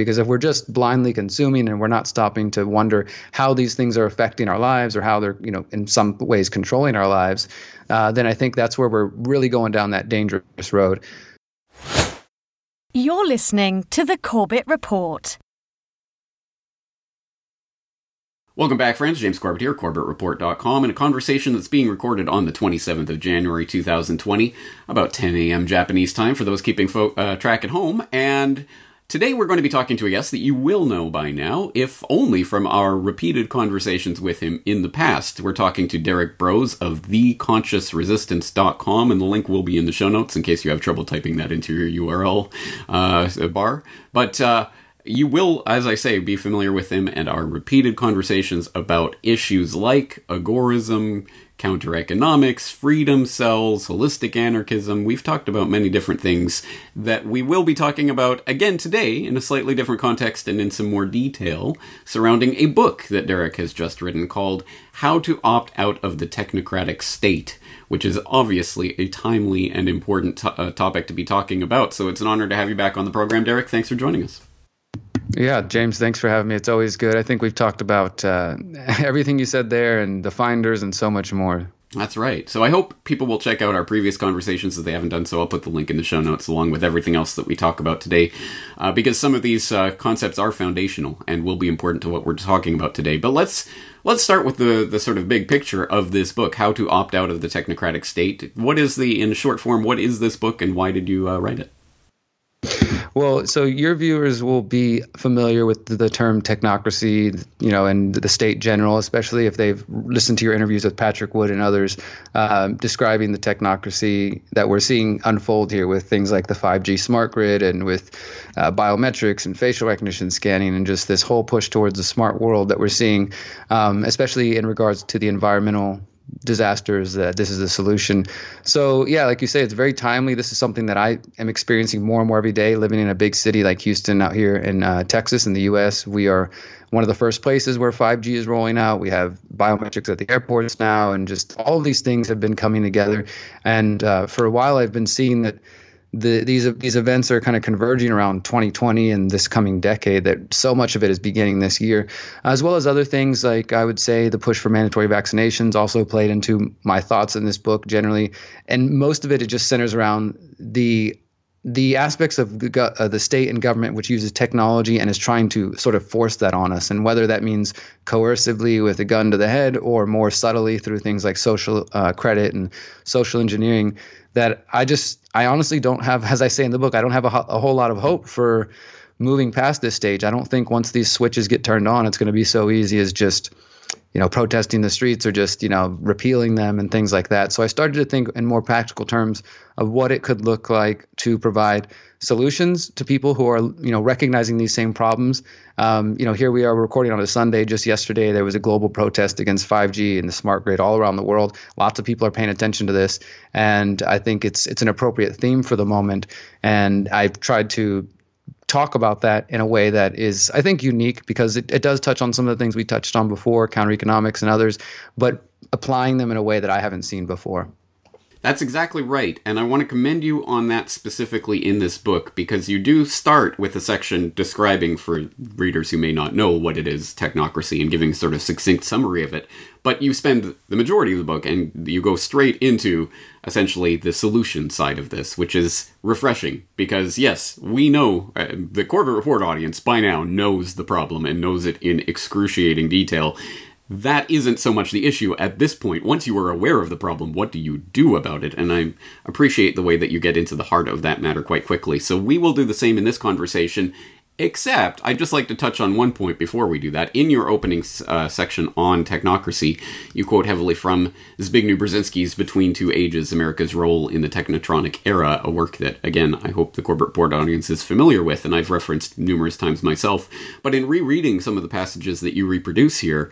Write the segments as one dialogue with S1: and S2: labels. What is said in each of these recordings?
S1: because if we're just blindly consuming and we're not stopping to wonder how these things are affecting our lives or how they're you know in some ways controlling our lives uh, then i think that's where we're really going down that dangerous road
S2: you're listening to the corbett report
S3: Welcome back, friends. James Corbett here, CorbettReport.com, in a conversation that's being recorded on the 27th of January 2020, about 10 a.m. Japanese time for those keeping fo- uh, track at home. And today we're going to be talking to a guest that you will know by now, if only from our repeated conversations with him in the past. We're talking to Derrick Broze of TheConsciousResistance.com, and the link will be in the show notes in case you have trouble typing that into your URL uh, bar. But, uh, you will, as I say, be familiar with him and our repeated conversations about issues like agorism, counter economics, freedom cells, holistic anarchism. We've talked about many different things that we will be talking about again today in a slightly different context and in some more detail surrounding a book that Derrick has just written called How to Opt Out of the Technocratic State, which is obviously a timely and important to- uh, topic to be talking about. So it's an honor to have you back on the program, Derrick. Thanks for joining us.
S1: Yeah, James, thanks for having me. It's always good. I think we've talked about uh, everything you said there and the finders and so much more.
S3: That's right. So I hope people will check out our previous conversations if they haven't done so. I'll put the link in the show notes along with everything else that we talk about today, uh, because some of these uh, concepts are foundational and will be important to what we're talking about today. But let's let's start with the the sort of big picture of this book: how to opt out of the technocratic state. What is the in short form? What is this book, and why did you uh, write it?
S1: Well, so your viewers will be familiar with the term technocracy, you know, and the state general, especially if they've listened to your interviews with Patrick Wood and others um, describing the technocracy that we're seeing unfold here with things like the 5G smart grid and with uh, biometrics and facial recognition scanning and just this whole push towards a smart world that we're seeing, um, especially in regards to the environmental disasters that this is the solution. So yeah, like you say, it's very timely. This is something that I am experiencing more and more every day. Living in a big city like Houston out here in uh, Texas in the U.S., we are one of the first places where 5G is rolling out. We have biometrics at the airports now, and just all these things have been coming together. And uh, for a while, I've been seeing that the, these these events are kind of converging around 2020 and this coming decade. That so much of it is beginning this year, as well as other things like I would say the push for mandatory vaccinations also played into my thoughts in this book generally, and most of it it just centers around the the aspects of the, uh, the state and government which uses technology and is trying to sort of force that on us, and whether that means coercively with a gun to the head or more subtly through things like social uh, credit and social engineering that I just I honestly don't have, as I say in the book, I don't have a, a whole lot of hope for moving past this stage. I don't think once these switches get turned on, it's going to be so easy as just you know protesting the streets or just you know repealing them and things like that. So I started to think in more practical terms of what it could look like to provide solutions to people who are you know recognizing these same problems. Um, you know, here we are recording on a Sunday. Just yesterday, there was a global protest against 5G and the smart grid all around the world. Lots of people are paying attention to this, and I think it's it's an appropriate theme for the moment. And I've tried to talk about that in a way that is, I think, unique because it, it does touch on some of the things we touched on before, counter economics and others, but applying them in a way that I haven't seen before.
S3: That's exactly right. And I want to commend you on that specifically in this book because you do start with a section describing, for readers who may not know what it is, technocracy, and giving sort of succinct summary of it. But you spend the majority of the book and you go straight into essentially the solution side of this, which is refreshing because, yes, we know uh, the Corbett Report audience by now knows the problem and knows it in excruciating detail that isn't so much the issue at this point. Once you are aware of the problem, what do you do about it? And I appreciate the way that you get into the heart of that matter quite quickly. So we will do the same in this conversation. Except, I'd just like to touch on one point before we do that. In your opening uh, section on technocracy, you quote heavily from Zbigniew Brzezinski's Between Two Ages America's Role in the Technotronic Era, a work that, again, I hope the Corbett Report audience is familiar with, and I've referenced numerous times myself. But in rereading some of the passages that you reproduce here,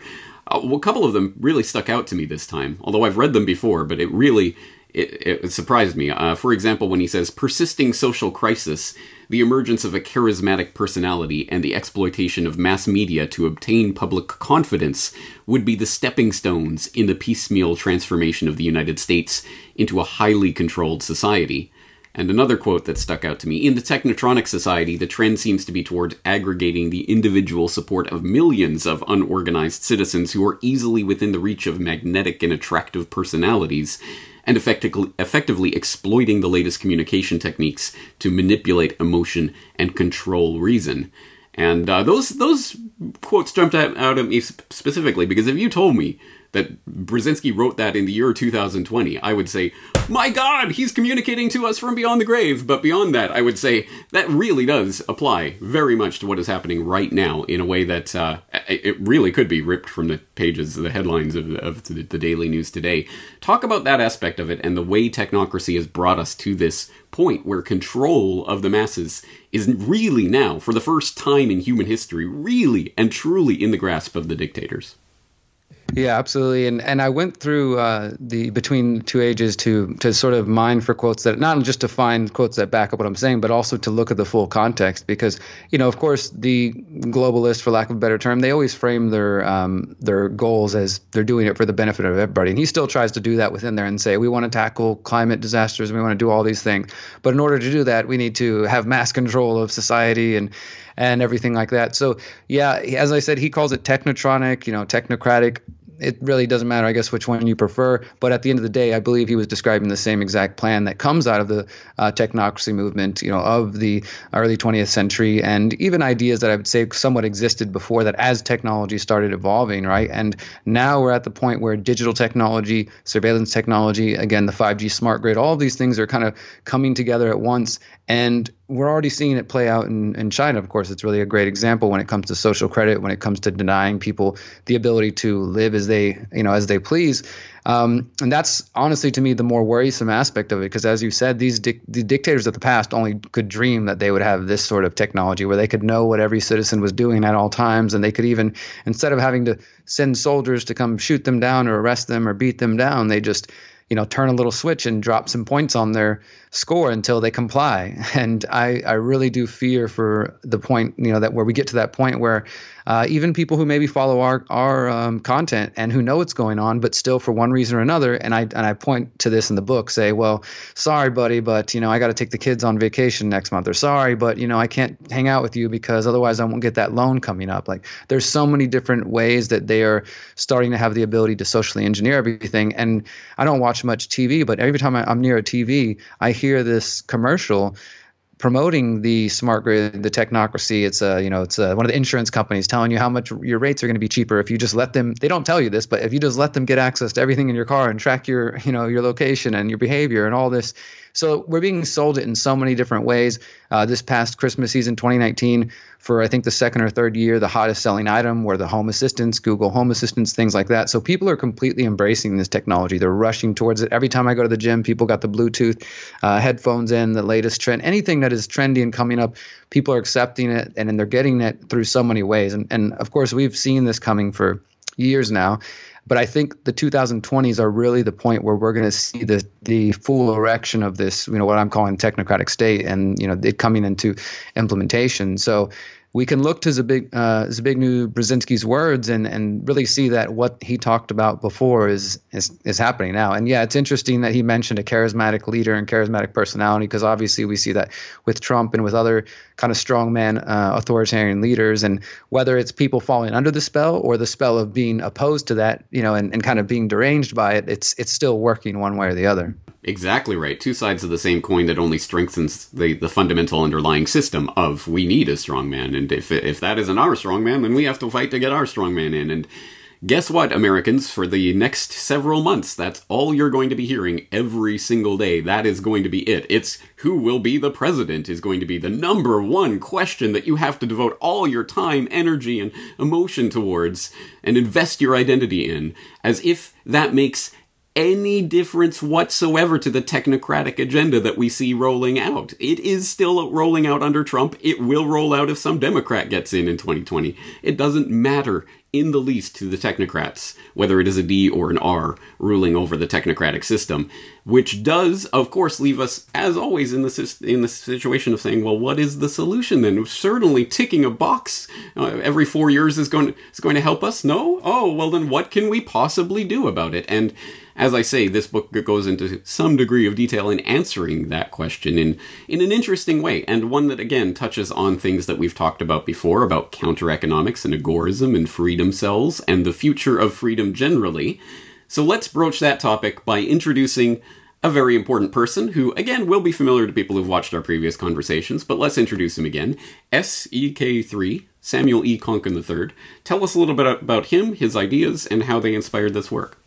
S3: uh, well, a couple of them really stuck out to me this time, although I've read them before, but it really it, it surprised me. Uh, for example, when he says, persisting social crisis, the emergence of a charismatic personality, and the exploitation of mass media to obtain public confidence would be the stepping stones in the piecemeal transformation of the United States into a highly controlled society. And another quote that stuck out to me In the Technotronic Society, the trend seems to be towards aggregating the individual support of millions of unorganized citizens who are easily within the reach of magnetic and attractive personalities, and effectively, effectively exploiting the latest communication techniques to manipulate emotion and control reason. And uh, those those quotes jumped out, out at me specifically because if you told me that Brzezinski wrote that in the year 2020, I would say, my God, he's communicating to us from beyond the grave. But beyond that, I would say that really does apply very much to what is happening right now in a way that uh, it really could be ripped from the pages, the headlines of, of the, the daily news today. Talk about that aspect of it and the way technocracy has brought us to this point where control of the masses is really now, for the first time in human history, really and truly in the grasp of the dictators.
S1: Yeah, absolutely. And and I went through uh, the between two ages to to sort of mine for quotes that not just to find quotes that back up what I'm saying, but also to look at the full context because you know, of course, the globalists, for lack of a better term, they always frame their um, their goals as they're doing it for the benefit of everybody, and he still tries to do that within there and say we want to tackle climate disasters, and we want to do all these things, but in order to do that, we need to have mass control of society and and everything like that. So yeah, as I said, he calls it technotronic, you know, technocratic it really doesn't matter, I guess, which one you prefer. But at the end of the day, I believe he was describing the same exact plan that comes out of the uh, technocracy movement, you know, of the early 20th century, and even ideas that I would say somewhat existed before that as technology started evolving, right? And now we're at the point where digital technology, surveillance technology, again, the 5G smart grid, all of these things are kind of coming together at once. And we're already seeing it play out in, in China. Of course, it's really a great example when it comes to social credit, when it comes to denying people the ability to live as they, you know, as they please. Um, and that's honestly to me the more worrisome aspect of it, because as you said, these di- the dictators of the past only could dream that they would have this sort of technology where they could know what every citizen was doing at all times, and they could even, instead of having to send soldiers to come shoot them down or arrest them or beat them down, they just you know turn a little switch and drop some points on their score until they comply. And i i really do fear for the point you know that where we get to that point where uh, even people who maybe follow our our um, content and who know what's going on, but still for one reason or another, and I and I point to this in the book, say, well, sorry, buddy, but you know I got to take the kids on vacation next month, or sorry, but you know I can't hang out with you because otherwise I won't get that loan coming up. Like there's so many different ways that they are starting to have the ability to socially engineer everything, and I don't watch much TV, but every time I'm near a TV, I hear this commercial promoting the smart grid, the technocracy. It's a you know it's a, one of the insurance companies telling you how much your rates are going to be cheaper if you just let them. They don't tell you this, but if you just let them get access to everything in your car and track your you know your location and your behavior and all this so we're being sold it in so many different ways. Uh, this past Christmas season, 2019, for I think the second or third year, the hottest selling item were the Home Assistants, Google Home Assistants, things like that. So people are completely embracing this technology. They're rushing towards it. Every time I go to the gym, people got the Bluetooth uh, headphones in, the latest trend, anything that is trendy and coming up, people are accepting it and, and they're getting it through so many ways. And, and of course, we've seen this coming for years now. But I think the 2020s are really the point where we're going to see the the full erection of this, you know, what I'm calling technocratic state, and you know, it coming into implementation. So we can look to Zbig, uh, Zbigniew Brzezinski's words and, and really see that what he talked about before is, is is happening now. And yeah, it's interesting that he mentioned a charismatic leader and charismatic personality because obviously we see that with Trump and with other kind of strongman uh, authoritarian leaders. And whether it's people falling under the spell or the spell of being opposed to that, you know, and, and kind of being deranged by it, it's it's still working one way or the other.
S3: Exactly right. Two sides of the same coin that only strengthens the, the fundamental underlying system of we need a strong man. And if, if that isn't our strong man, then we have to fight to get our strong man in. And guess what, Americans? For the next several months, that's all you're going to be hearing every single day. That is going to be it. It's who will be the president is going to be the number one question that you have to devote all your time, energy, and emotion towards and invest your identity in, as if that makes any difference whatsoever to the technocratic agenda that we see rolling out. It is still rolling out under Trump. It will roll out if some Democrat gets in in 2020. It doesn't matter. in the least to the technocrats, whether it is a D or an R ruling over the technocratic system, which does, of course, leave us, as always, in the in the situation of saying, well, what is the solution then? Certainly, ticking a box uh, every four years is going is going to help us. No, oh well, then what can we possibly do about it? And as I say, this book goes into some degree of detail in answering that question in, in an interesting way, and one that again touches on things that we've talked about before about counter economics and agorism and freedom cells and the future of freedom generally. So let's broach that topic by introducing a very important person who, again, will be familiar to people who've watched our previous conversations, but let's introduce him again. SEK3, Samuel E. Konkin III. Tell us a little bit about him, his ideas, and how they inspired this work.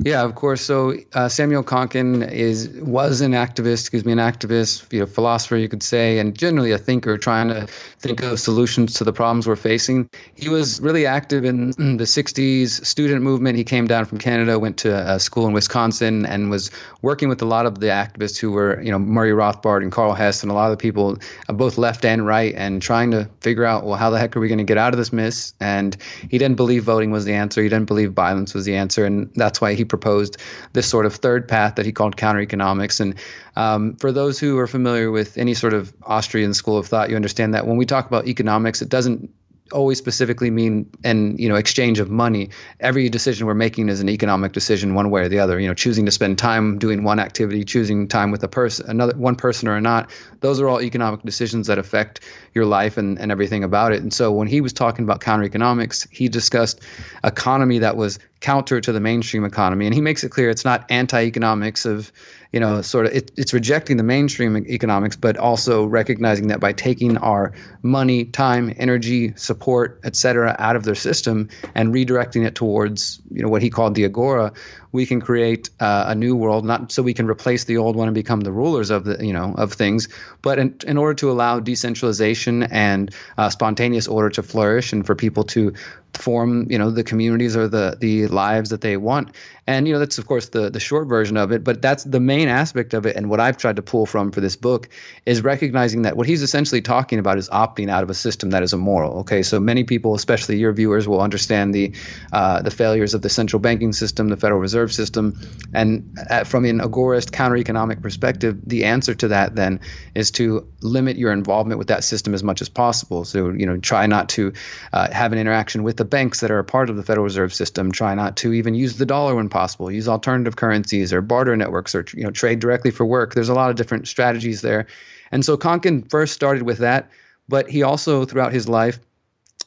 S1: Yeah, of course. So uh, Samuel Konkin is was an activist, excuse me, an activist, you know, philosopher, you could say, and generally a thinker, trying to think of solutions to the problems we're facing. He was really active in, the '60s student movement. He came down from Canada, went to a school in Wisconsin, and was working with a lot of the activists who were, you know, Murray Rothbard and Karl Hess, and a lot of the people, uh, both left and right, and trying to figure out, well, how the heck are we going to get out of this mess? And he didn't believe voting was the answer. He didn't believe violence was the answer, and that's why he proposed this sort of third path that he called counter economics. And um, for those who are familiar with any sort of Austrian school of thought, you understand that when we talk about economics, it doesn't always specifically mean and you know exchange of money. Every decision we're making is an economic decision one way or the other. You know choosing to spend time doing one activity choosing time with a person another one person or not those are all economic decisions that affect your life and, and everything about it. And so when he was talking about counter economics he discussed economy that was counter to the mainstream economy. And he makes it clear it's not anti-economics of you know, sort of it, it's rejecting the mainstream economics, but also recognizing that by taking our money, time, energy, support, et cetera, out of their system and redirecting it towards, you know, what he called the agora, we can create uh, a new world, not so we can replace the old one and become the rulers of the, you know, of things, but in, in order to allow decentralization and uh, spontaneous order to flourish and for people to form you know the communities or the the lives that they want. And you know that's of course the the short version of it but that's the main aspect of it. And what i've tried to pull from for this book is recognizing that what he's essentially talking about is opting out of a system that is immoral okay? So many people especially your viewers will understand the uh, the failures of the central banking system the federal reserve system. And at, from an agorist counter economic perspective the answer to that then is to limit your involvement with that system as much as possible. So you know try not to uh, have an interaction with the banks that are a part of the Federal Reserve System try not to even use the dollar when possible. Use alternative currencies or barter networks or you know trade directly for work. There's a lot of different strategies there. And so Konkin first started with that, but he also throughout his life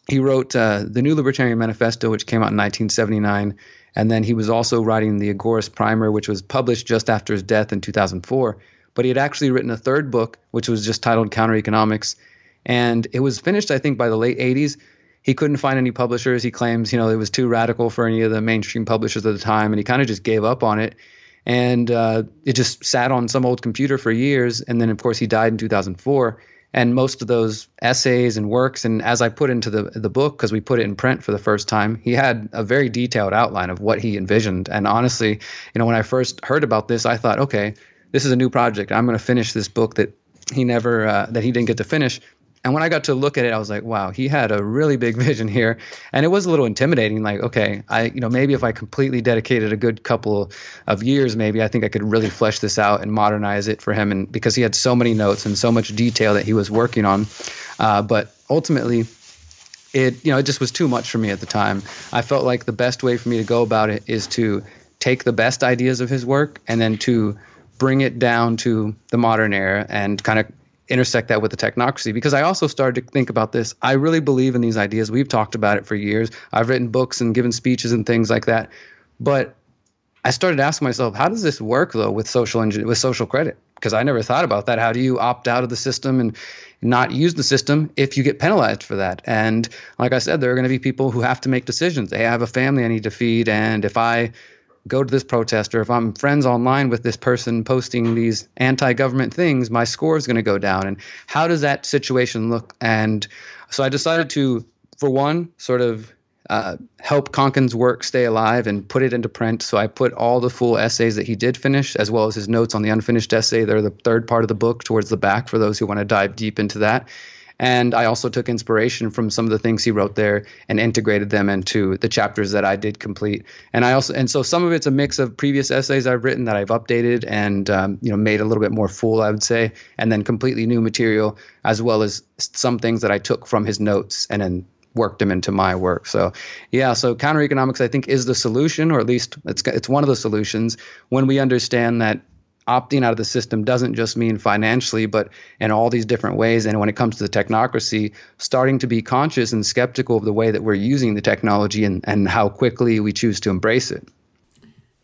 S1: he wrote uh, the New Libertarian Manifesto, which came out in 1979, and then he was also writing the Agorist Primer, which was published just after his death in 2004. But he had actually written a third book, which was just titled Counter Economics, and it was finished, I think, by the late 80s he couldn't find any publishers. He claims, you know, it was too radical for any of the mainstream publishers at the time, and he kind of just gave up on it. And uh, it just sat on some old computer for years. And then, of course, he died in 2004. And most of those essays and works, and as I put into the the book, because we put it in print for the first time, he had a very detailed outline of what he envisioned. And honestly, you know, when I first heard about this, I thought, okay, this is a new project. I'm going to finish this book that he never uh, that he didn't get to finish and when I got to look at it, I was like, wow, he had a really big vision here. And it was a little intimidating. Like, okay, I, you know, maybe if I completely dedicated a good couple of years, maybe I think I could really flesh this out and modernize it for him. And because he had so many notes and so much detail that he was working on. Uh, but ultimately, it, you know, it just was too much for me at the time. I felt like the best way for me to go about it is to take the best ideas of his work and then to bring it down to the modern era and kind of intersect that with the technocracy because I also started to think about this. I really believe in these ideas. We've talked about it for years. I've written books and given speeches and things like that. But I started asking myself, how does this work though with social with social credit? Because I never thought about that. How do you opt out of the system and not use the system if you get penalized for that? And like I said, there are going to be people who have to make decisions. They have a family I need to feed, and if I go to this protester, if I'm friends online with this person posting these anti-government things, my score is going to go down. And how does that situation look? And so I decided to, for one, sort of uh, help Konkin's work stay alive and put it into print. So I put all the full essays that he did finish, as well as his notes on the unfinished essay. They're the third part of the book towards the back for those who want to dive deep into that. And I also took inspiration from some of the things he wrote there and integrated them into the chapters that I did complete. And I also and so some of it's a mix of previous essays I've written that I've updated and um, you know made a little bit more full, I would say, and then completely new material as well as some things that I took from his notes and then worked them into my work. So, yeah, so counter economics I think is the solution, or at least it's it's one of the solutions when we understand that opting out of the system doesn't just mean financially, but in all these different ways. And when it comes to the technocracy, starting to be conscious and skeptical of the way that we're using the technology and, and how quickly we choose to embrace it.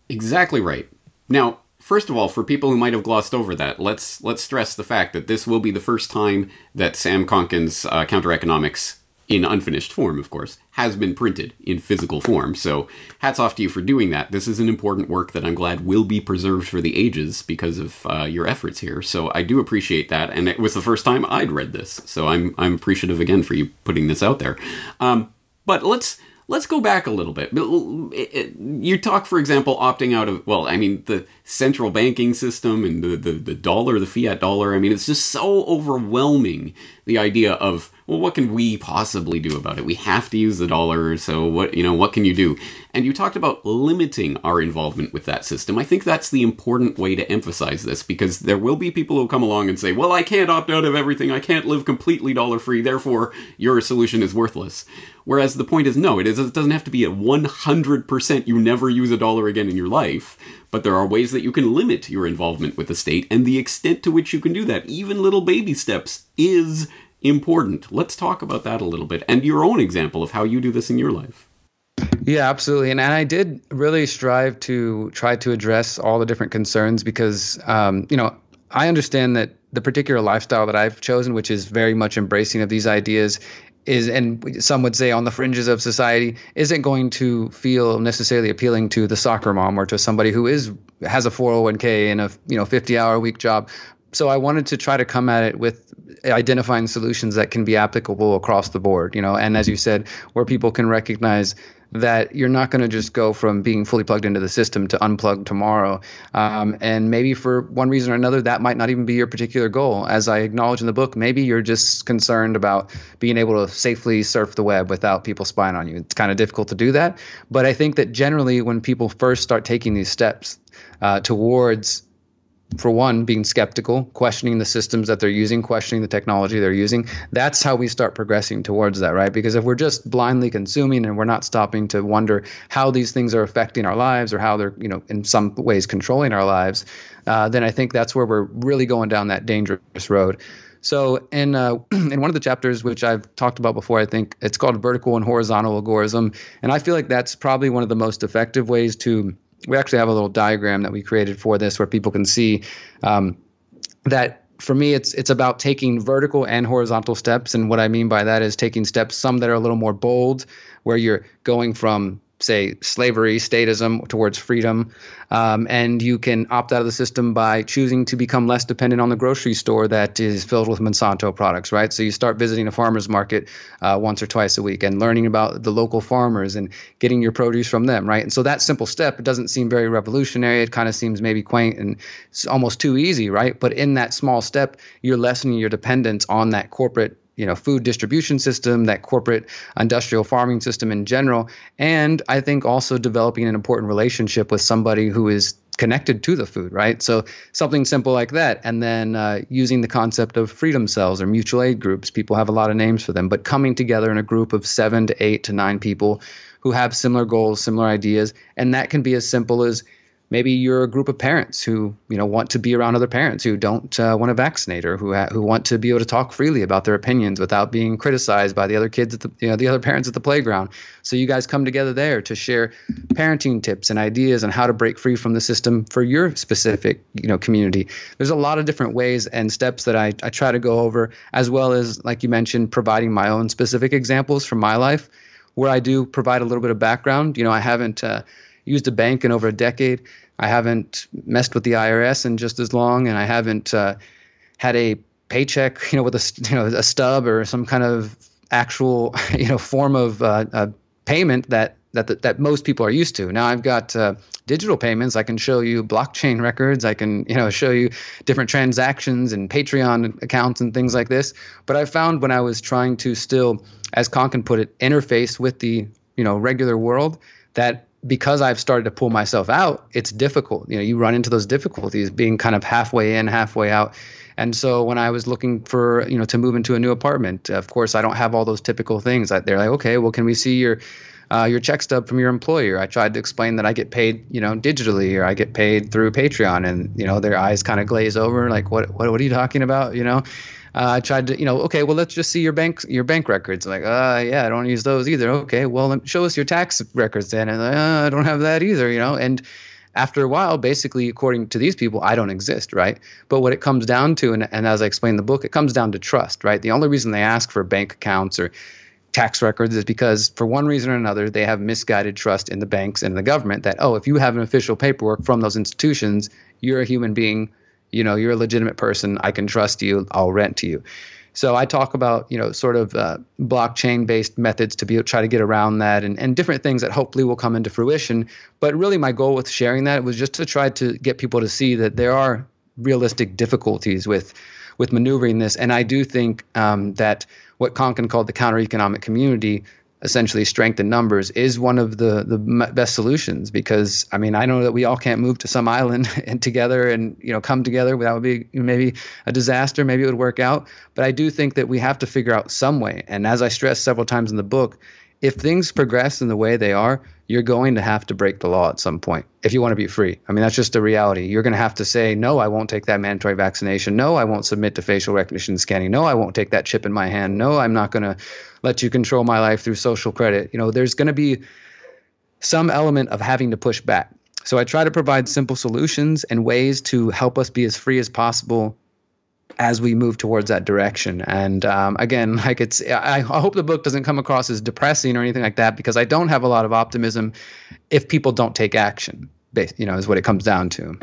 S3: Exactly right. Now, first of all, for people who might have glossed over that, let's let's stress the fact that this will be the first time that Sam Konkin's uh, Counter Economics in unfinished form, of course, has been printed in physical form. So, hats off to you for doing that. This is an important work that I'm glad will be preserved for the ages because of uh, your efforts here. So, I do appreciate that, and it was the first time I'd read this. So, I'm I'm appreciative again for you putting this out there. Um, but let's let's go back a little bit. You talk, for example, opting out of well, I mean the central banking system and the, the, the dollar, the fiat dollar. I mean, it's just so overwhelming the idea of well, what can we possibly do about it? We have to use the dollar, so what you know, what can you do? And you talked about limiting our involvement with that system. I think that's the important way to emphasize this because there will be people who come along and say, "Well, I can't opt out of everything. I can't live completely dollar free. Therefore, your solution is worthless." Whereas the point is, no, it is. It doesn't have to be a 100% you never use a dollar again in your life. But there are ways that you can limit your involvement with the state, and the extent to which you can do that, even little baby steps, is important. Let's talk about that a little bit and your own example of how you do this in your life.
S1: Yeah, absolutely. And, and I did really strive to try to address all the different concerns because, um, you know, I understand that the particular lifestyle that I've chosen, which is very much embracing of these ideas, is and some would say on the fringes of society isn't going to feel necessarily appealing to the soccer mom or to somebody who is has a 401k and a you know 50 hour a week job. So I wanted to try to come at it with identifying solutions that can be applicable across the board, you know, and as you said, where people can recognize that you're not going to just go from being fully plugged into the system to unplug tomorrow. Um, and maybe for one reason or another, that might not even be your particular goal. As I acknowledge in the book, maybe you're just concerned about being able to safely surf the web without people spying on you. It's kind of difficult to do that. But I think that generally, when people first start taking these steps uh, towards for one, being skeptical, questioning the systems that they're using, questioning the technology they're using. That's how we start progressing towards that, right? Because if we're just blindly consuming and we're not stopping to wonder how these things are affecting our lives or how they're, you know, in some ways controlling our lives, uh, then I think that's where we're really going down that dangerous road. So in uh, in one of the chapters which I've talked about before, I think it's called vertical and horizontal agorism, and I feel like that's probably one of the most effective ways to we actually have a little diagram that we created for this where people can see um, that for me it's it's about taking vertical and horizontal steps. And what i mean by that is taking steps some that are a little more bold where you're going from say slavery statism towards freedom. Um, and you can opt out of the system by choosing to become less dependent on the grocery store that is filled with monsanto products right? So you start visiting a farmers market uh, once or twice a week and learning about the local farmers and getting your produce from them right? And so that simple step it doesn't seem very revolutionary. It kind of seems maybe quaint and almost too easy right? But in that small step you're lessening your dependence on that corporate you know food distribution system, that corporate industrial farming system in general, and I think also developing an important relationship with somebody who is connected to the food, right? So something simple like that, and then uh, using the concept of freedom cells or mutual aid groups. People have a lot of names for them, but coming together in a group of seven to eight to nine people who have similar goals, similar ideas, and that can be as simple as maybe you're a group of parents who you know want to be around other parents who don't uh, want to vaccinate or who ha- who want to be able to talk freely about their opinions without being criticized by the other kids at the you know the other parents at the playground. So you guys come together there to share parenting tips and ideas on how to break free from the system for your specific you know community. There's a lot of different ways and steps that I, I try to go over as well as like you mentioned providing my own specific examples from my life where I do provide a little bit of background. You know I haven't uh, used a bank in over a decade. I haven't messed with the IRS in just as long, and I haven't uh, had a paycheck, you know, with a you know a stub or some kind of actual you know form of uh, payment that that that most people are used to. Now I've got uh, digital payments. I can show you blockchain records. I can, you know, show you different transactions and Patreon accounts and things like this. But I found when I was trying to still, as Konkin put it, interface with the, you know, regular world, that because I've started to pull myself out, it's difficult. You know, you run into those difficulties being kind of halfway in, halfway out. And so when I was looking for, you know, to move into a new apartment, of course, I don't have all those typical things. They're like, okay, well, can we see your uh, your check stub from your employer? I tried to explain that I get paid, you know, digitally or I get paid through Patreon, and you know, their eyes kind of glaze over, like, what, what, what are you talking about? You know. Uh, I tried to, you know, okay, well, let's just see your bank your bank records. I'm Like, uh, yeah, I don't use those either. Okay, well, show us your tax records then. And uh, I don't have that either, you know. And after a while, basically, according to these people, I don't exist, right? But what it comes down to, and, and as I explain in the book, it comes down to trust, right? The only reason they ask for bank accounts or tax records is because for one reason or another they have misguided trust in the banks and the government that oh if you have an official paperwork from those institutions you're a human being you know you're a legitimate person i can trust you i'll rent to you so I talk about, you know, sort of uh, blockchain-based methods to be try to get around that, and, and different things that hopefully will come into fruition. But really, my goal with sharing that was just to try to get people to see that there are realistic difficulties with with maneuvering this. And I do think um, that what Konkin called the counter-economic community essentially strength in numbers is one of the the best solutions because I mean I know that we all can't move to some island and together and you know come together that would be maybe a disaster maybe it would work out but I do think that we have to figure out some way and as I stressed several times in the book if things progress in the way they are, you're going to have to break the law at some point if you want to be free. I mean, that's just a reality. You're going to have to say, no, I won't take that mandatory vaccination. No, I won't submit to facial recognition scanning. No, I won't take that chip in my hand. No, I'm not going to let you control my life through social credit. You know, there's going to be some element of having to push back. So I try to provide simple solutions and ways to help us be as free as possible as we move towards that direction. And um, again, like it's, I, I hope the book doesn't come across as depressing or anything like that because I don't have a lot of optimism if people don't take action. You know, is what it comes down to.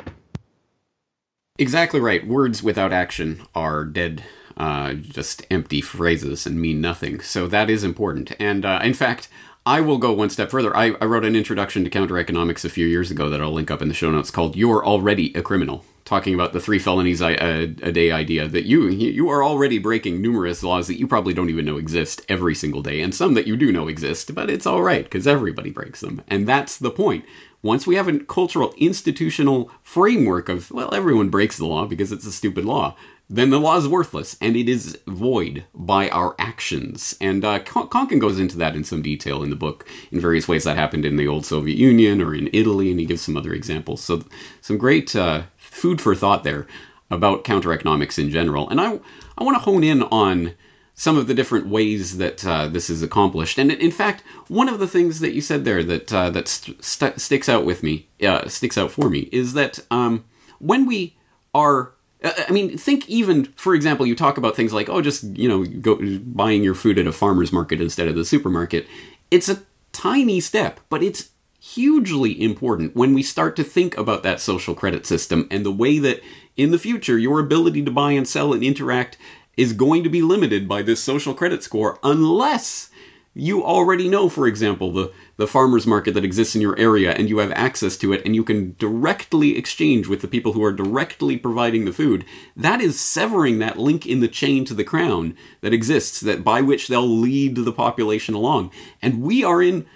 S3: Exactly right. Words without action are dead uh, just empty phrases and mean nothing. So that is important. And uh, in fact, I will go one step further. I, I, wrote an introduction to counter economics a few years ago that I'll link up in the show notes called "You're Already a Criminal." talking about the three felonies a, a, day idea that you you are already breaking numerous laws that you probably don't even know exist every single day and some that you do know exist but it's all right because everybody breaks them and that's the point once we have a cultural institutional framework of well everyone breaks the law because it's a stupid law then the law is worthless and it is void by our actions. And uh, Konkin goes into that in some detail in the book in various ways that happened in the old Soviet Union or in Italy, and he gives some other examples. So, some great uh, food for thought there about counter economics in general. And I, I want to hone in on some of the different ways that uh, this is accomplished. And in fact, one of the things that you said there that uh, that st- st- sticks out with me, uh, sticks out for me, is that um, when we are Uh, I mean, think even, for example, you talk about things like, oh, just, you know, go buying your food at a farmer's market instead of the supermarket. It's a tiny step, but it's hugely important when we start to think about that social credit system and the way that in the future your ability to buy and sell and interact is going to be limited by this social credit score unless you already know, for example, the, the farmer's market that exists in your area and you have access to it and you can directly exchange with the people who are directly providing the food. That is severing that link in the chain to the crown that exists, that by which they'll lead the population along. And we are in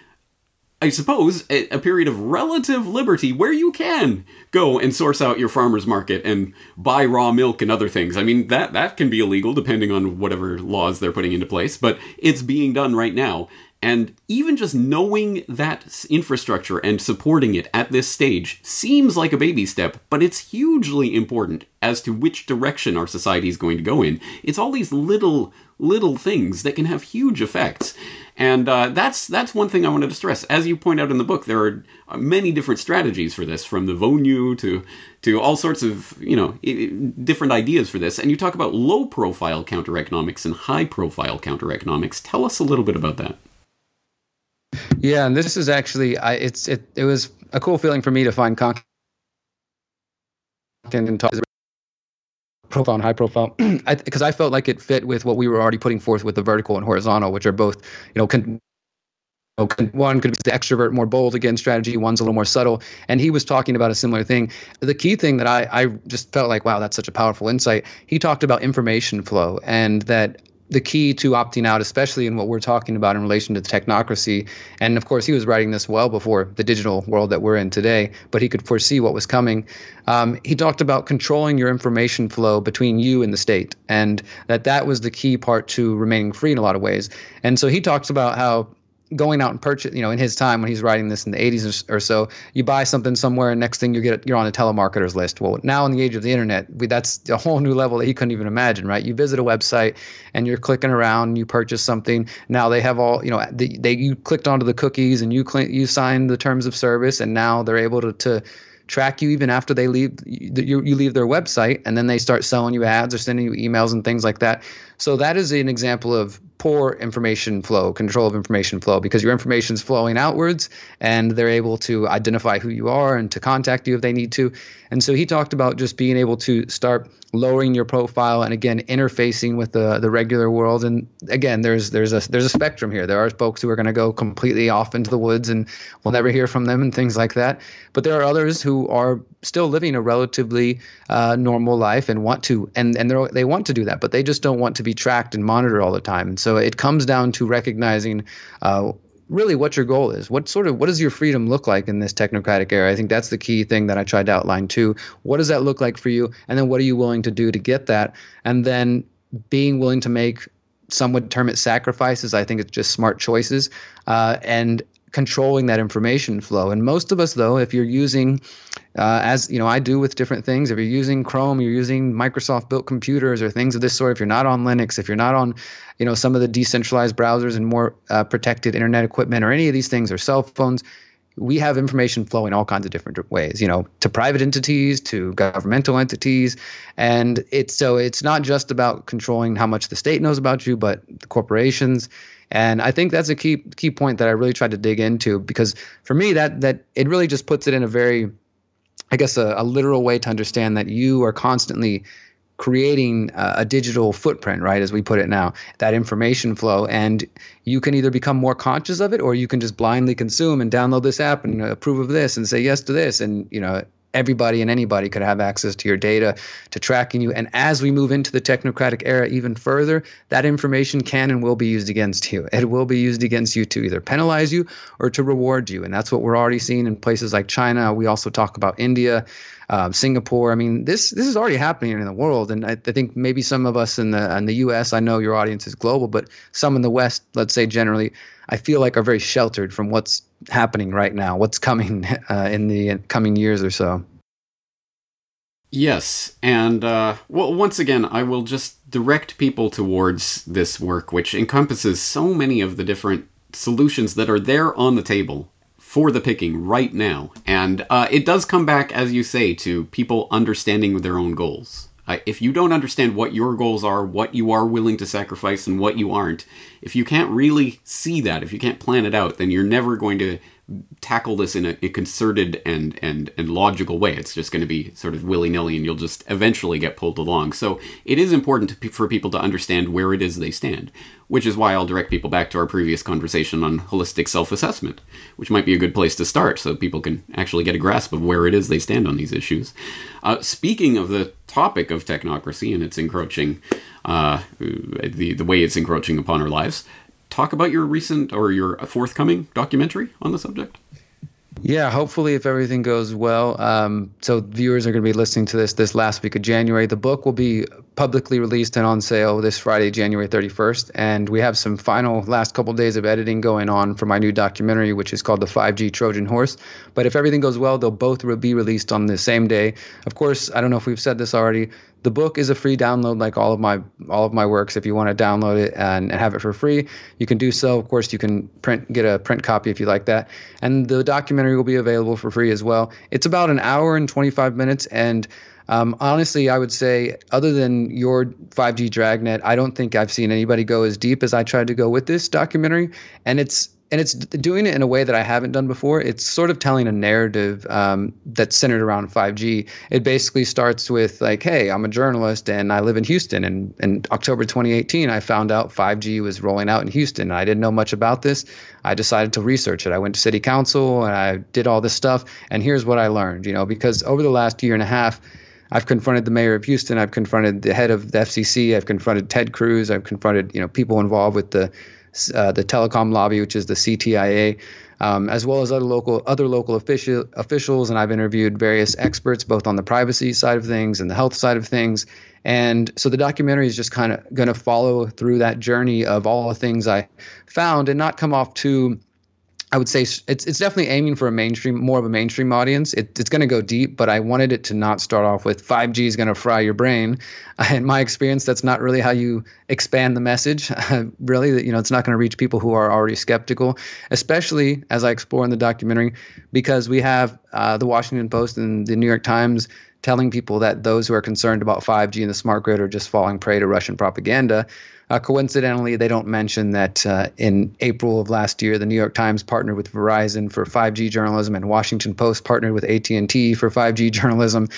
S3: I suppose, a, period of relative liberty where you can go and source out your farmer's market and buy raw milk and other things. I mean, that, that can be illegal depending on whatever laws they're putting into place, but it's being done right now. And even just knowing that infrastructure and supporting it at this stage seems like a baby step, but it's hugely important as to which direction our society is going to go in. It's all these little, little things that can have huge effects. And uh, that's that's one thing I wanted to stress. As you point out in the book, there are many different strategies for this, from the VONU to to all sorts of you know different ideas for this. And you talk about low profile counter economics and high profile counter economics. Tell us a little bit about that.
S1: Yeah, and this is actually I, it's it it was a cool feeling for me to find Konkin and talk profile and high profile because I, I, felt like it fit with what we were already putting forth with the vertical and horizontal which are both you know con- one could be the extrovert, more bold again strategy. One's a little more subtle. And he was talking about a similar thing. The key thing that I, I just felt like, wow, that's such a powerful insight. He talked about information flow and that the key to opting out, especially in what we're talking about in relation to technocracy. And of course, he was writing this well before the digital world that we're in today, but he could foresee what was coming. Um, he talked about controlling your information flow between you and the state, and that that was the key part to remaining free in a lot of ways. And so he talks about how going out and purchase, you know, in his time when he's writing this in the 80s or, so, you buy something somewhere, and next thing you get, you're on a telemarketer's list. Well, now in the age of the internet, we, that's a whole new level that he couldn't even imagine, right? You visit a website and you're clicking around, you purchase something. Now they have all, you know, they, they you clicked onto the cookies and you cl- you signed the terms of service, and now they're able to to track you even after they leave you, you leave their website and then they start selling you ads or sending you emails and things like that so that is an example of poor information flow, control of information flow, because your information is flowing outwards and they're able to identify who you are and to contact you if they need to. And so he talked about just being able to start lowering your profile and again interfacing with the the regular world. And again, there's there's a there's a spectrum here. There are folks who are going to go completely off into the woods and we'll never hear from them and things like that. But there are others who are still living a relatively uh, normal life and want to and and they they want to do that, but they just don't want to be tracked and monitored all the time. And so it comes down to recognizing. Uh, really what your goal is. What sort of what does your freedom look like in this technocratic era? I think that's the key thing that i tried to outline too. What does that look like for you? And then what are you willing to do to get that? And then being willing to make some would term it sacrifices. I think it's just smart choices. Uh, and controlling that information flow. And most of us, though, if you're using, uh, as you know, I do with different things, if you're using Chrome, you're using Microsoft built computers or things of this sort, if you're not on Linux, if you're not on, you know, some of the decentralized browsers and more uh, protected internet equipment or any of these things or cell phones, we have information flowing all kinds of different ways, you know, to private entities, to governmental entities. And it's so it's not just about controlling how much the state knows about you, but the corporations and I think that's a key key point that I really tried to dig into because for me that that it really just puts it in a very I guess a, a literal way to understand that you are constantly creating a, a, digital footprint, right, as we put it now, that information flow. And you can either become more conscious of it or you can just blindly consume and download this app and approve of this and say yes to this. And, you know, everybody and anybody could have access to your data to tracking you. And as we move into the technocratic era even further, that information can and will be used against you. It will be used against you to either penalize you or to reward you. And that's what we're already seeing in places like China. We also talk about India. Um, Singapore. I mean, this this is already happening in the world, and I, I, think maybe some of us in the in the U.S. I know your audience is global, but some in the West, let's say generally, I feel like are very sheltered from what's happening right now, what's coming uh, in the coming years or so.
S3: Yes, and uh, well, once again, I will just direct people towards this work, which encompasses so many of the different solutions that are there on the table for the picking right now. And uh, it does come back, as you say, to people understanding their own goals. Uh, if you don't understand what your goals are, what you are willing to sacrifice, and what you aren't, if you can't really see that, if you can't plan it out, then you're never going to tackle this in a, a, concerted and, and, and logical way. It's just going to be sort of willy nilly, and you'll just eventually get pulled along. So it is important to, for people to understand where it is they stand, which is why I'll direct people back to our previous conversation on holistic self assessment, which might be a good place to start so people can actually get a grasp of where it is they stand on these issues. Uh, speaking of the topic of technocracy and its encroaching, uh, the, the way it's encroaching upon our lives, talk about your recent or your forthcoming documentary on the subject?
S1: Yeah, hopefully, if everything goes well. Um, so viewers are going to be listening to this this last week of January. The book will be publicly released and on sale this Friday, January 31st. And we have some final last couple days of editing going on for my new documentary, which is called The 5G Trojan Horse. But if everything goes well, they'll both be released on the same day. Of course, I don't know if we've said this already. The book is a free download, like all of my all of my works. If you want to download it and, and have it for free, you can do so. Of course, you can print get a print copy if you like that. And the documentary will be available for free as well. It's about an hour and 25 minutes, and um, honestly, I would say, other than your 5G Dragnet, I don't think I've seen anybody go as deep as I tried to go with this documentary. And it's and it's doing it in a way that I haven't done before. It's sort of telling a narrative um, that's centered around 5G. It basically starts with like, "Hey, I'm a journalist and I live in Houston, and in October 2018, I found out 5G was rolling out in Houston. I didn't know much about this. I decided to research it. I went to City Council and I did all this stuff, and here's what I learned. You know, because over the last year and a half." I've confronted the mayor of Houston. I've confronted the head of the FCC. I've confronted Ted Cruz. I've confronted you know people involved with the uh, the telecom lobby, which is the CTIA, um, as well as other local other local official, officials. And I've interviewed various experts, both on the privacy side of things and the health side of things. And so the documentary is just kind of going to follow through that journey of all the things I found and not come off too I would say it's it's definitely aiming for a mainstream, more of a mainstream audience. It, it's going to go deep, but I wanted it to not start off with 5G is going to fry your brain. In my experience, that's not really how you expand the message. really, you know, it's not going to reach people who are already skeptical, especially as I explore in the documentary, because we have uh, the Washington Post and the New York Times telling people that those who are concerned about 5G and the smart grid are just falling prey to Russian propaganda. Uh, coincidentally, they don't mention that uh, in April of last year, the New York Times partnered with Verizon for 5G journalism, and Washington Post partnered with AT&T for 5G journalism.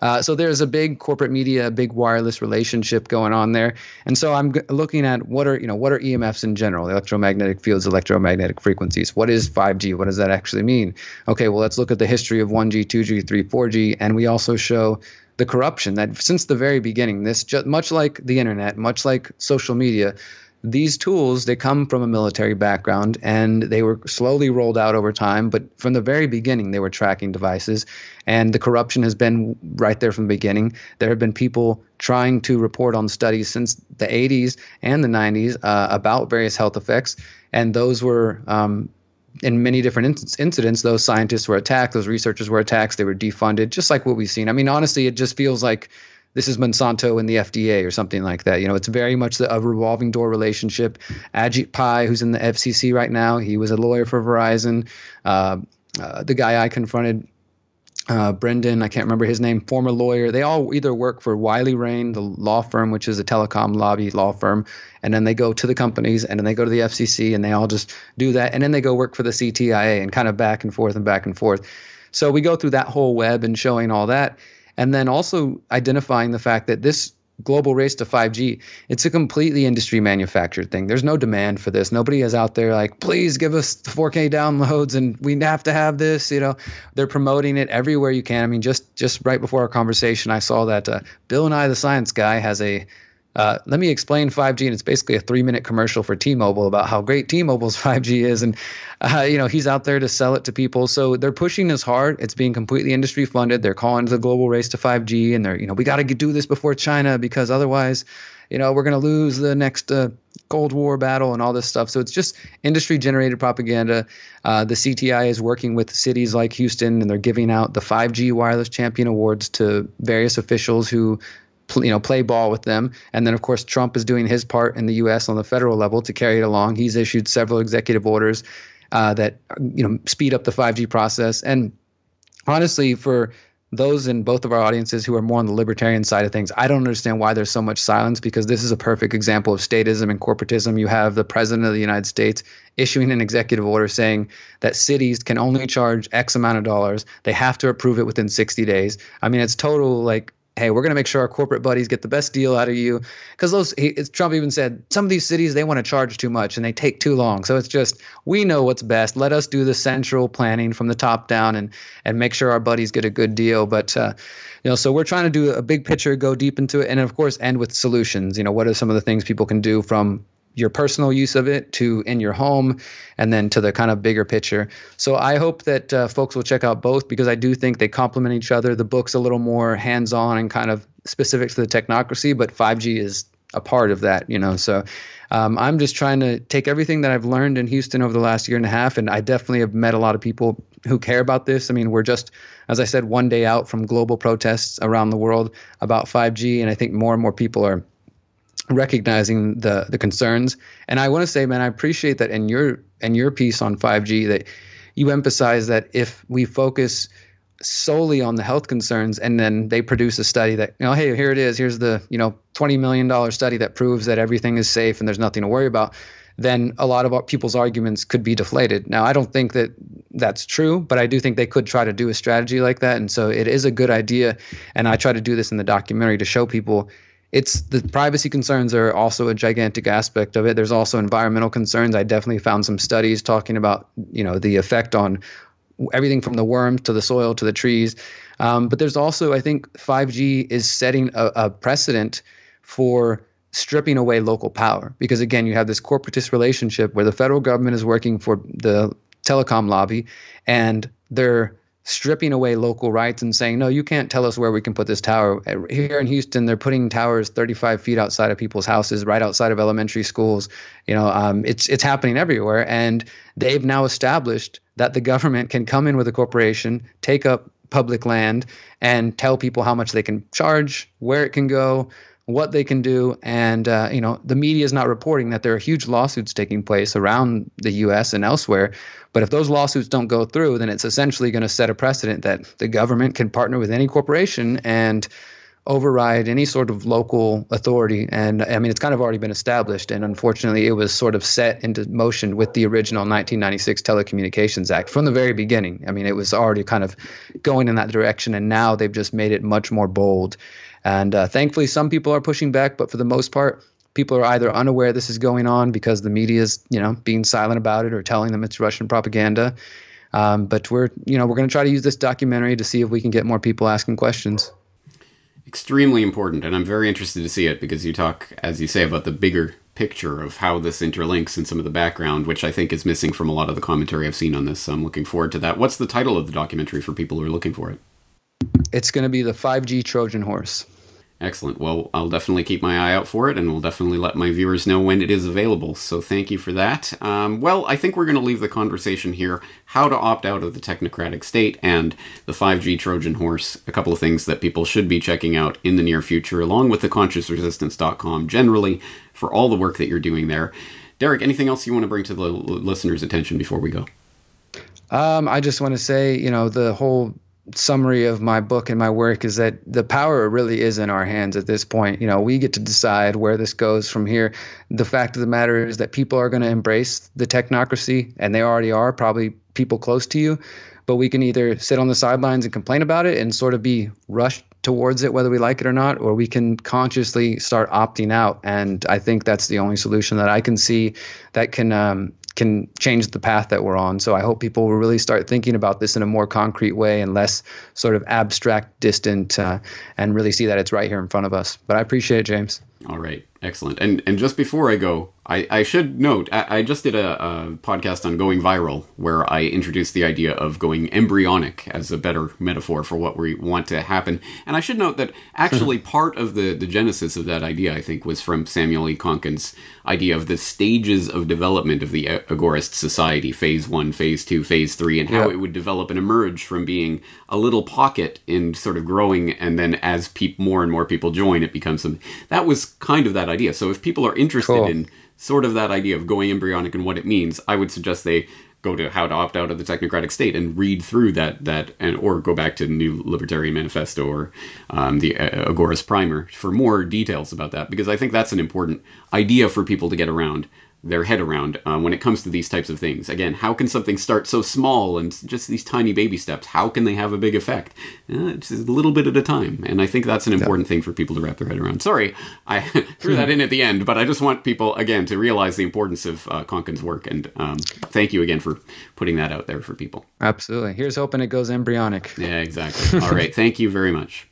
S1: Uh, so there's a big corporate media, big wireless relationship going on there. And so I'm g- looking at what are you know what are EMFs in general, electromagnetic fields, electromagnetic frequencies. What is 5G? What does that actually mean? Okay, well let's look at the history of 1G, 2G, 3, 4G, and we also show the corruption that since the very beginning, this just, much like the internet, much like social media, these tools they come from a military background and they were slowly rolled out over time but from the very beginning they were tracking devices. And the corruption has been right there from the beginning. There have been people trying to report on studies since the 80s and the 90s uh, about various health effects. And those were um, in many different in- incidents, those scientists were attacked, those researchers were attacked, they were defunded, just like what we've seen. I mean, honestly, it just feels like this is Monsanto and the FDA or something like that. You know, it's very much a revolving door relationship. Ajit Pai, who's in the FCC right now, he was a lawyer for Verizon. Uh, uh, the guy I confronted uh, Brendan, I can't remember his name, former lawyer. They all either work for Wiley Rein, the law firm, which is a telecom lobby law firm, and then they go to the companies and then they go to the FCC and they all just do that. And then they go work for the CTIA and kind of back and forth and back and forth. So we go through that whole web and showing all that. And then also identifying the fact that this global race to 5G, it's a completely industry manufactured thing. There's no demand for this. Nobody is out there like, please give us 4K downloads and we have to have this. You know, they're promoting it everywhere you can. I mean, just just right before our conversation, I saw that uh, Bill Nye, the Science Guy has a uh, let me explain 5G, and it's basically a three-minute commercial for T-Mobile about how great T-Mobile's 5G is, and uh, you know he's out there to sell it to people. So they're pushing this hard. It's being completely industry funded. They're calling the global race to 5G, and they're you know we got to do this before China because otherwise, you know we're going to lose the next uh, Cold War battle and all this stuff. So it's just industry-generated propaganda. Uh, the CTIA is working with cities like Houston, and they're giving out the 5G Wireless Champion Awards to various officials who you know play ball with them and then of course Trump is doing his part in the US on the federal level to carry it along he's issued several executive orders uh, that you know speed up the 5G process and honestly for those in both of our audiences who are more on the libertarian side of things, I don't understand why there's so much silence because this is a perfect example of statism and corporatism. You have the president of the United States issuing an executive order saying that cities can only charge X amount of dollars. They have to approve it within 60 days. I mean, it's total like hey, we're going to make sure our corporate buddies get the best deal out of you. Because those, he, Trump even said, some of these cities, they want to charge too much and they take too long. So it's just, we know what's best. Let us do the central planning from the top down and, and make sure our buddies get a good deal. But, uh, you know, so we're trying to do a big picture, go deep into it, and of course, end with solutions. You know, what are some of the things people can do from your personal use of it to in your home and then to the kind of bigger picture. So I hope that uh, folks will check out both because I do think they complement each other. The book's a little more hands-on and kind of specific to the technocracy, but 5G is a part of that, you know. So um, I'm just trying to take everything that I've learned in Houston over the last year and a half, and I definitely have met a lot of people who care about this. I mean, we're just, as I said, one day out from global protests around the world about 5G, and I think more and more people are recognizing the the concerns. And I want to say, man, I appreciate that in your in your piece on 5G that you emphasize that if we focus solely on the health concerns and then they produce a study that you know hey here it is here's the you know 20 million dollar study that proves that everything is safe and there's nothing to worry about then a lot of people's arguments could be deflated. Now, I don't think that that's true, but I do think they could try to do a strategy like that. And so it is a good idea. And I try to do this in the documentary to show people it's the privacy concerns are also a gigantic aspect of it. There's also environmental concerns. I definitely found some studies talking about, you know, the effect on everything from the worms to the soil to the trees. Um, but there's also, I think, 5G is setting a, a precedent for stripping away local power because again you have this corporatist relationship where the federal government is working for the telecom lobby and they're stripping away local rights and saying no you can't tell us where we can put this tower. Here in houston they're putting towers 35 feet outside of people's houses right outside of elementary schools. You know um, it's it's happening everywhere. And they've now established that the government can come in with a corporation take up public land and tell people how much they can charge where it can go what they can do. And, uh, you know, the media is not reporting that there are huge lawsuits taking place around the U.S. and elsewhere. But if those lawsuits don't go through, then it's essentially going to set a precedent that the government can partner with any corporation and override any sort of local authority. And I mean, it's kind of already been established. And unfortunately, it was sort of set into motion with the original 1996 Telecommunications Act from the very beginning. I mean, it was already kind of going in that direction. And now they've just made it much more bold. And uh, thankfully, some people are pushing back, but for the most part, people are either unaware this is going on because the media is, you know, being silent about it or telling them it's Russian propaganda. Um, but we're, you know, we're going to try to use this documentary to see if we can get more people asking questions.
S3: Extremely important, and I'm very interested to see it because you talk, as you say, about the bigger picture of how this interlinks and some of the background, which I think is missing from a lot of the commentary I've seen on this. So I'm looking forward to that. What's the title of the documentary for people who are looking for it?
S1: It's going to be the 5G Trojan Horse.
S3: Excellent. Well, I'll definitely keep my eye out for it, and we'll definitely let my viewers know when it is available. So thank you for that. Um, well, I think we're going to leave the conversation here. How to opt out of the technocratic state and the 5G Trojan horse. A couple of things that people should be checking out in the near future, along with the consciousresistance.com generally for all the work that you're doing there. Derrick, anything else you want to bring to the listeners' attention before we go?
S1: Um, I just want to say, you know, the whole summary of my book and my work is that the power really is in our hands at this point. You know, we get to decide where this goes from here. The fact of the matter is that people are going to embrace the technocracy, and they already are, probably people close to you. But we can either sit on the sidelines and complain about it and sort of be rushed towards it, whether we like it or not, or we can consciously start opting out. And I think that's the only solution that I can see that can um, can change the path that we're on. So I hope people will really start thinking about this in a more concrete way and less sort of abstract, distant, uh, and really see that it's right here in front of us. But I appreciate it, James.
S3: All right, excellent. And and just before I go, I, I should note I, I just did a, a, podcast on going viral where I introduced the idea of going embryonic as a better metaphor for what we want to happen. And I should note that actually part of the, the genesis of that idea, I think, was from Samuel E. Konkin's idea of the stages of development of the agorist society phase one, phase two, phase three, and how yeah. it would develop and emerge from being a little pocket in sort of growing. And then as pe- more and more people join, it becomes something. That was kind of that idea. So if people are interested cool. in sort of that idea of going embryonic and what it means, I would suggest they go to how to opt out of the technocratic state and read through that that and or go back to the new libertarian manifesto or um, the uh, agorist primer for more details about that because i think that's an important idea for people to get around their head around uh, when it comes to these types of things. Again, how can something start so small and just these tiny baby steps? How can they have a big effect? Uh, it's a little bit at a time, and I think that's an important thing for people to wrap their head around. Sorry, I threw that in at the end, but I just want people again to realize the importance of uh, Konkin's work, and um, thank you again for putting that out there for people.
S1: Absolutely. Here's hoping it goes embryonic.
S3: Yeah, exactly. All right. Thank you very much.